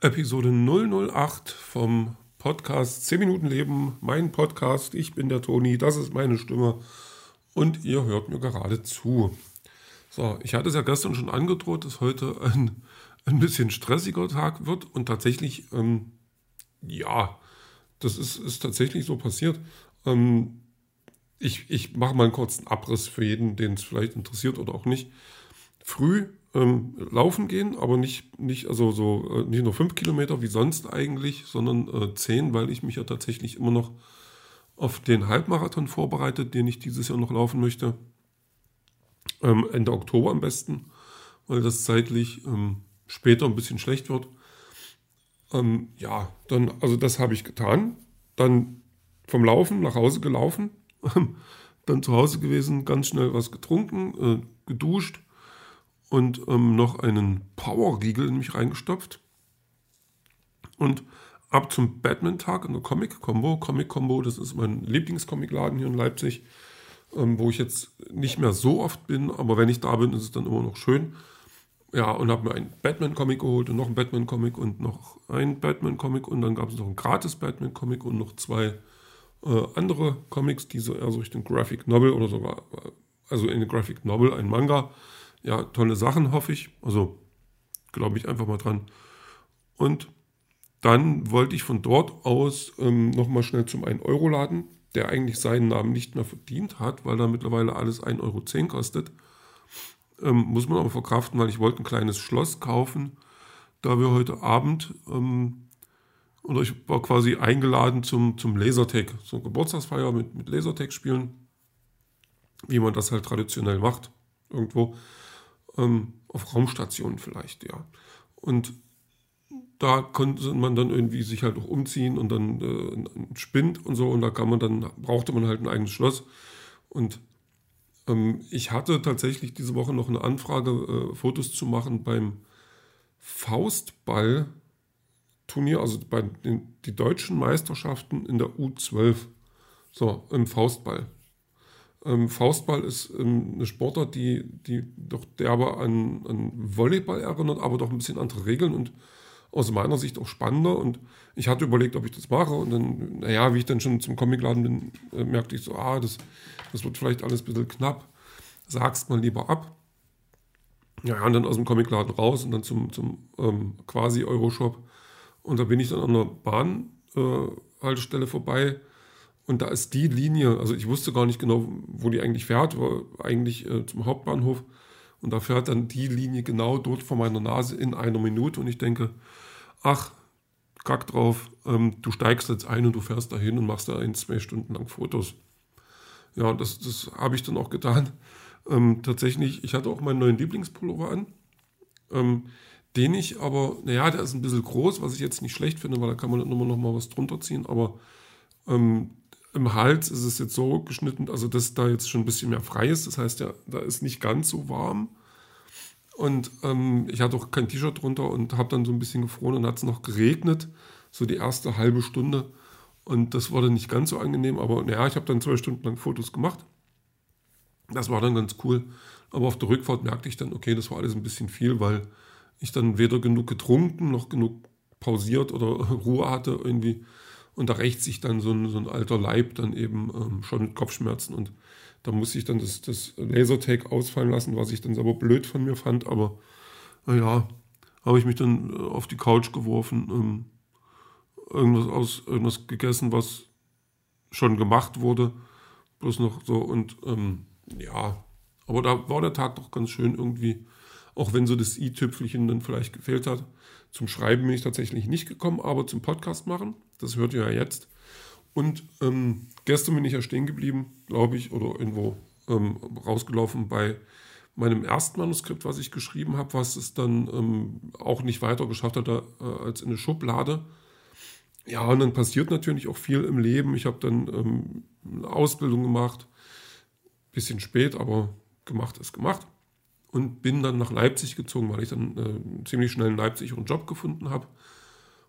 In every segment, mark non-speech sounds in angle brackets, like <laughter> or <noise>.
Episode 008 vom Podcast 10 Minuten Leben, mein Podcast. Ich bin der Toni, das ist meine Stimme und ihr hört mir gerade zu. So, ich hatte es ja gestern schon angedroht, dass heute ein, ein bisschen stressiger Tag wird und tatsächlich, ähm, ja, das ist, ist tatsächlich so passiert. Ähm, ich, ich mache mal einen kurzen Abriss für jeden, den es vielleicht interessiert oder auch nicht. Früh ähm, laufen gehen, aber nicht, nicht, also so, äh, nicht nur fünf Kilometer wie sonst eigentlich, sondern äh, zehn, weil ich mich ja tatsächlich immer noch auf den Halbmarathon vorbereitet, den ich dieses Jahr noch laufen möchte. Ähm, Ende Oktober am besten, weil das zeitlich ähm, später ein bisschen schlecht wird. Ähm, ja, dann, also das habe ich getan. Dann vom Laufen nach Hause gelaufen, <laughs> dann zu Hause gewesen, ganz schnell was getrunken, äh, geduscht und ähm, noch einen Power-Riegel in mich reingestopft. Und ab zum Batman-Tag in der Comic-Combo. Comic-Combo, das ist mein Lieblingscomicladen hier in Leipzig, ähm, wo ich jetzt nicht mehr so oft bin, aber wenn ich da bin, ist es dann immer noch schön. Ja, und habe mir einen Batman-Comic geholt und noch einen Batman-Comic und noch einen Batman-Comic und dann gab es noch einen gratis Batman-Comic und noch zwei äh, andere Comics, die so eher so Richtung Graphic Novel oder sogar, äh, also in Graphic Novel, ein Manga, ja, tolle Sachen, hoffe ich. Also glaube ich einfach mal dran. Und dann wollte ich von dort aus ähm, nochmal schnell zum 1-Euro-Laden, der eigentlich seinen Namen nicht mehr verdient hat, weil da mittlerweile alles 1,10 Euro kostet. Ähm, muss man aber verkraften, weil ich wollte ein kleines Schloss kaufen, da wir heute Abend, ähm, oder ich war quasi eingeladen zum, zum Lasertag, so Geburtstagsfeier mit, mit Lasertag spielen, wie man das halt traditionell macht, irgendwo ähm, auf Raumstationen vielleicht, ja. Und da konnte man dann irgendwie sich halt auch umziehen und dann äh, Spind und so und da kann man dann, brauchte man halt ein eigenes Schloss. Und ähm, ich hatte tatsächlich diese Woche noch eine Anfrage, äh, Fotos zu machen beim Faustball-Turnier, also bei den die deutschen Meisterschaften in der U12. So, im Faustball. Ähm, Faustball ist ähm, eine Sportart, die, die doch derbe an, an Volleyball erinnert, aber doch ein bisschen andere Regeln und aus meiner Sicht auch spannender. Und ich hatte überlegt, ob ich das mache. Und dann, naja, wie ich dann schon zum Comicladen bin, äh, merkte ich so, ah, das, das wird vielleicht alles ein bisschen knapp. Sag's mal lieber ab. Ja, und dann aus dem Comicladen raus und dann zum, zum ähm, quasi Euroshop. Und da bin ich dann an der Bahnhaltestelle äh, vorbei und da ist die Linie, also ich wusste gar nicht genau, wo die eigentlich fährt, war eigentlich äh, zum Hauptbahnhof. Und da fährt dann die Linie genau dort vor meiner Nase in einer Minute. Und ich denke, ach, kack drauf, ähm, du steigst jetzt ein und du fährst dahin und machst da ein, zwei Stunden lang Fotos. Ja, das, das habe ich dann auch getan. Ähm, tatsächlich, ich hatte auch meinen neuen Lieblingspullover an. Ähm, den ich aber, naja, der ist ein bisschen groß, was ich jetzt nicht schlecht finde, weil da kann man dann immer noch mal was drunter ziehen. Aber ähm, im Hals ist es jetzt so geschnitten, also dass da jetzt schon ein bisschen mehr frei ist. Das heißt ja, da ist nicht ganz so warm. Und ähm, ich hatte auch kein T-Shirt drunter und habe dann so ein bisschen gefroren und hat es noch geregnet, so die erste halbe Stunde. Und das dann nicht ganz so angenehm, aber naja, ich habe dann zwei Stunden lang Fotos gemacht. Das war dann ganz cool. Aber auf der Rückfahrt merkte ich dann, okay, das war alles ein bisschen viel, weil ich dann weder genug getrunken noch genug pausiert oder <laughs> Ruhe hatte irgendwie. Und da rächt sich dann so ein, so ein alter Leib dann eben ähm, schon mit Kopfschmerzen. Und da musste ich dann das, das Lasertag ausfallen lassen, was ich dann aber blöd von mir fand. Aber naja, habe ich mich dann äh, auf die Couch geworfen, ähm, irgendwas aus, irgendwas gegessen, was schon gemacht wurde. Bloß noch so und ähm, ja, aber da war der Tag doch ganz schön irgendwie, auch wenn so das i-Tüpfelchen dann vielleicht gefehlt hat. Zum Schreiben bin ich tatsächlich nicht gekommen, aber zum Podcast machen, das hört ihr ja jetzt. Und ähm, gestern bin ich ja stehen geblieben, glaube ich, oder irgendwo ähm, rausgelaufen bei meinem ersten Manuskript, was ich geschrieben habe, was es dann ähm, auch nicht weiter geschafft hat äh, als in eine Schublade. Ja, und dann passiert natürlich auch viel im Leben. Ich habe dann ähm, eine Ausbildung gemacht, bisschen spät, aber gemacht ist gemacht und bin dann nach Leipzig gezogen, weil ich dann äh, ziemlich schnell in Leipzig einen Job gefunden habe.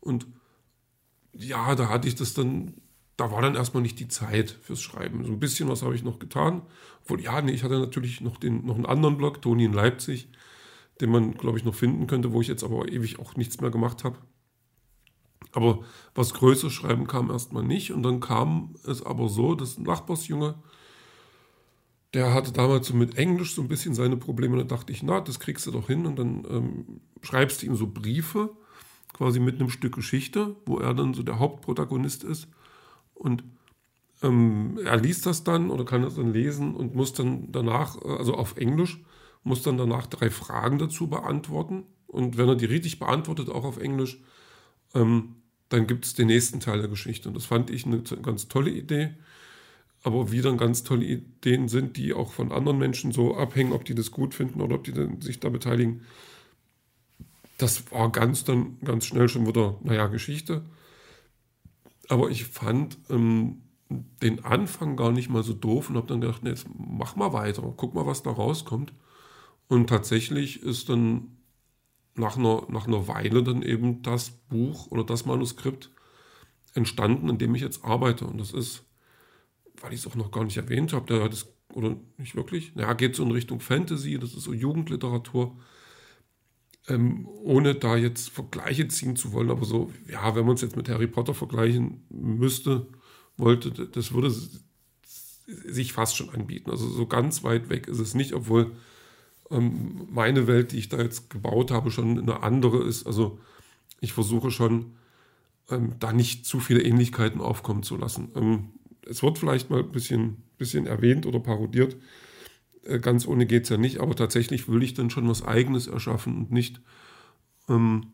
Und ja, da hatte ich das dann, da war dann erstmal nicht die Zeit fürs Schreiben. So ein bisschen was habe ich noch getan. Obwohl, ja, nee, ich hatte natürlich noch, den, noch einen anderen Blog, Toni in Leipzig, den man, glaube ich, noch finden könnte, wo ich jetzt aber ewig auch nichts mehr gemacht habe. Aber was Größeres schreiben kam erstmal nicht. Und dann kam es aber so, dass ein Nachbarsjunge, der hatte damals so mit Englisch so ein bisschen seine Probleme. Da dachte ich, na, das kriegst du doch hin. Und dann ähm, schreibst du ihm so Briefe, quasi mit einem Stück Geschichte, wo er dann so der Hauptprotagonist ist. Und ähm, er liest das dann oder kann das dann lesen und muss dann danach, äh, also auf Englisch, muss dann danach drei Fragen dazu beantworten. Und wenn er die richtig beantwortet, auch auf Englisch, ähm, dann gibt es den nächsten Teil der Geschichte. Und das fand ich eine ganz tolle Idee. Aber wie dann ganz tolle Ideen sind, die auch von anderen Menschen so abhängen, ob die das gut finden oder ob die sich da beteiligen. Das war ganz dann ganz schnell schon wieder, naja, Geschichte. Aber ich fand ähm, den Anfang gar nicht mal so doof und habe dann gedacht, nee, jetzt mach mal weiter, guck mal, was da rauskommt. Und tatsächlich ist dann nach einer, nach einer Weile dann eben das Buch oder das Manuskript entstanden, in dem ich jetzt arbeite. Und das ist, weil ich es auch noch gar nicht erwähnt habe, oder nicht wirklich, naja, geht so in Richtung Fantasy, das ist so Jugendliteratur. Ähm, ohne da jetzt Vergleiche ziehen zu wollen, aber so, ja, wenn man es jetzt mit Harry Potter vergleichen müsste, wollte, das würde sich fast schon anbieten. Also so ganz weit weg ist es nicht, obwohl ähm, meine Welt, die ich da jetzt gebaut habe, schon eine andere ist. Also ich versuche schon, ähm, da nicht zu viele Ähnlichkeiten aufkommen zu lassen. Es wird vielleicht mal ein bisschen, bisschen erwähnt oder parodiert. Äh, ganz ohne geht es ja nicht, aber tatsächlich will ich dann schon was Eigenes erschaffen und nicht, ähm,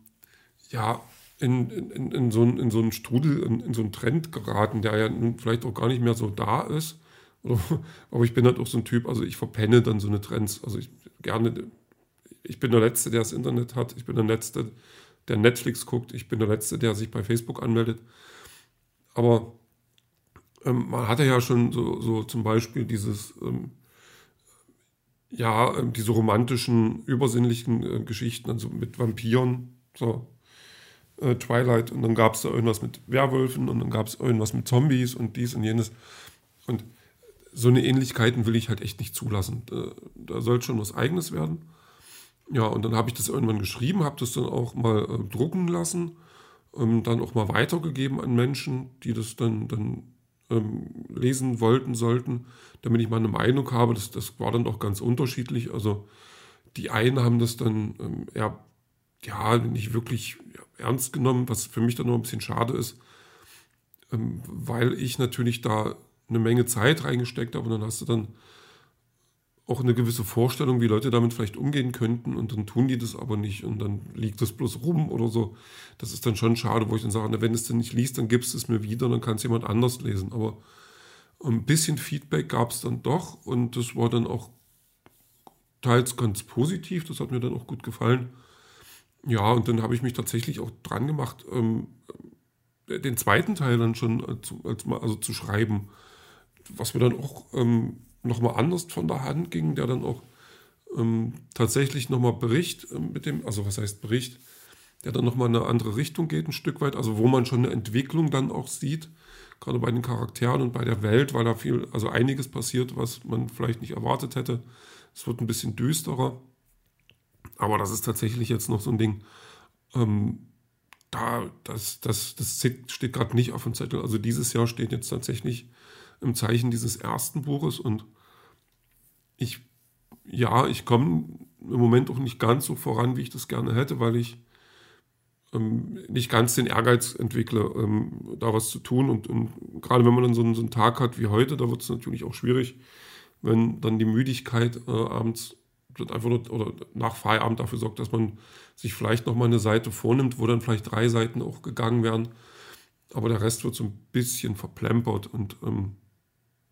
ja, in, in, in, so, einen, in so einen Strudel, in, in so einen Trend geraten, der ja vielleicht auch gar nicht mehr so da ist. <laughs> aber ich bin halt auch so ein Typ, also ich verpenne dann so eine Trends. Also ich gerne, ich bin der Letzte, der das Internet hat, ich bin der Letzte, der Netflix guckt, ich bin der Letzte, der sich bei Facebook anmeldet. Aber ähm, man hatte ja schon so, so zum Beispiel dieses, ähm, ja, ähm, diese romantischen, übersinnlichen äh, Geschichten, also mit Vampiren, so äh, Twilight, und dann gab es da irgendwas mit Werwölfen und dann gab es irgendwas mit Zombies und dies und jenes. Und so eine Ähnlichkeiten will ich halt echt nicht zulassen. Da, da soll schon was Eigenes werden. Ja, und dann habe ich das irgendwann geschrieben, habe das dann auch mal äh, drucken lassen, ähm, dann auch mal weitergegeben an Menschen, die das dann, dann ähm, lesen wollten, sollten, damit ich mal eine Meinung habe. Das, das war dann auch ganz unterschiedlich. Also die einen haben das dann ähm, eher, ja, nicht wirklich ernst genommen, was für mich dann noch ein bisschen schade ist, ähm, weil ich natürlich da eine Menge Zeit reingesteckt habe und dann hast du dann auch eine gewisse Vorstellung, wie Leute damit vielleicht umgehen könnten und dann tun die das aber nicht und dann liegt das bloß rum oder so. Das ist dann schon schade, wo ich dann sage, na, wenn es denn nicht liest, dann gibst du es mir wieder, dann kann es jemand anders lesen. Aber ein bisschen Feedback gab es dann doch und das war dann auch teils ganz positiv, das hat mir dann auch gut gefallen. Ja, und dann habe ich mich tatsächlich auch dran gemacht, ähm, den zweiten Teil dann schon als, als, also zu schreiben was mir dann auch ähm, nochmal anders von der Hand ging, der dann auch ähm, tatsächlich nochmal Bericht ähm, mit dem, also was heißt Bericht, der dann nochmal in eine andere Richtung geht, ein Stück weit, also wo man schon eine Entwicklung dann auch sieht, gerade bei den Charakteren und bei der Welt, weil da viel, also einiges passiert, was man vielleicht nicht erwartet hätte. Es wird ein bisschen düsterer, aber das ist tatsächlich jetzt noch so ein Ding, ähm, da, das, das, das steht gerade nicht auf dem Zettel. Also dieses Jahr steht jetzt tatsächlich im Zeichen dieses ersten Buches und ich, ja, ich komme im Moment auch nicht ganz so voran, wie ich das gerne hätte, weil ich ähm, nicht ganz den Ehrgeiz entwickle, ähm, da was zu tun und, und gerade wenn man dann so einen, so einen, Tag hat wie heute, da wird es natürlich auch schwierig, wenn dann die Müdigkeit äh, abends einfach nur, oder nach Feierabend dafür sorgt, dass man sich vielleicht nochmal eine Seite vornimmt, wo dann vielleicht drei Seiten auch gegangen werden. Aber der Rest wird so ein bisschen verplempert und ähm,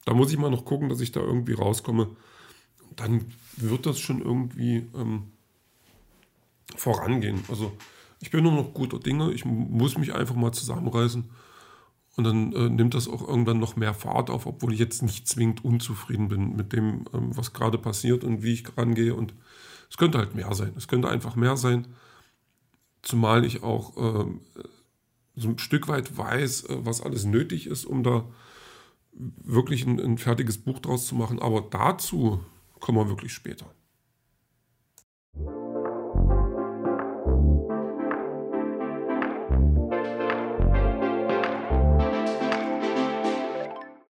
da muss ich mal noch gucken, dass ich da irgendwie rauskomme. Dann wird das schon irgendwie ähm, vorangehen. Also ich bin nur noch guter Dinge. Ich muss mich einfach mal zusammenreißen. Und dann äh, nimmt das auch irgendwann noch mehr Fahrt auf, obwohl ich jetzt nicht zwingend unzufrieden bin mit dem, ähm, was gerade passiert und wie ich rangehe. Und es könnte halt mehr sein. Es könnte einfach mehr sein. Zumal ich auch äh, so ein Stück weit weiß, äh, was alles nötig ist, um da wirklich ein, ein fertiges Buch draus zu machen. Aber dazu kommen wir wirklich später.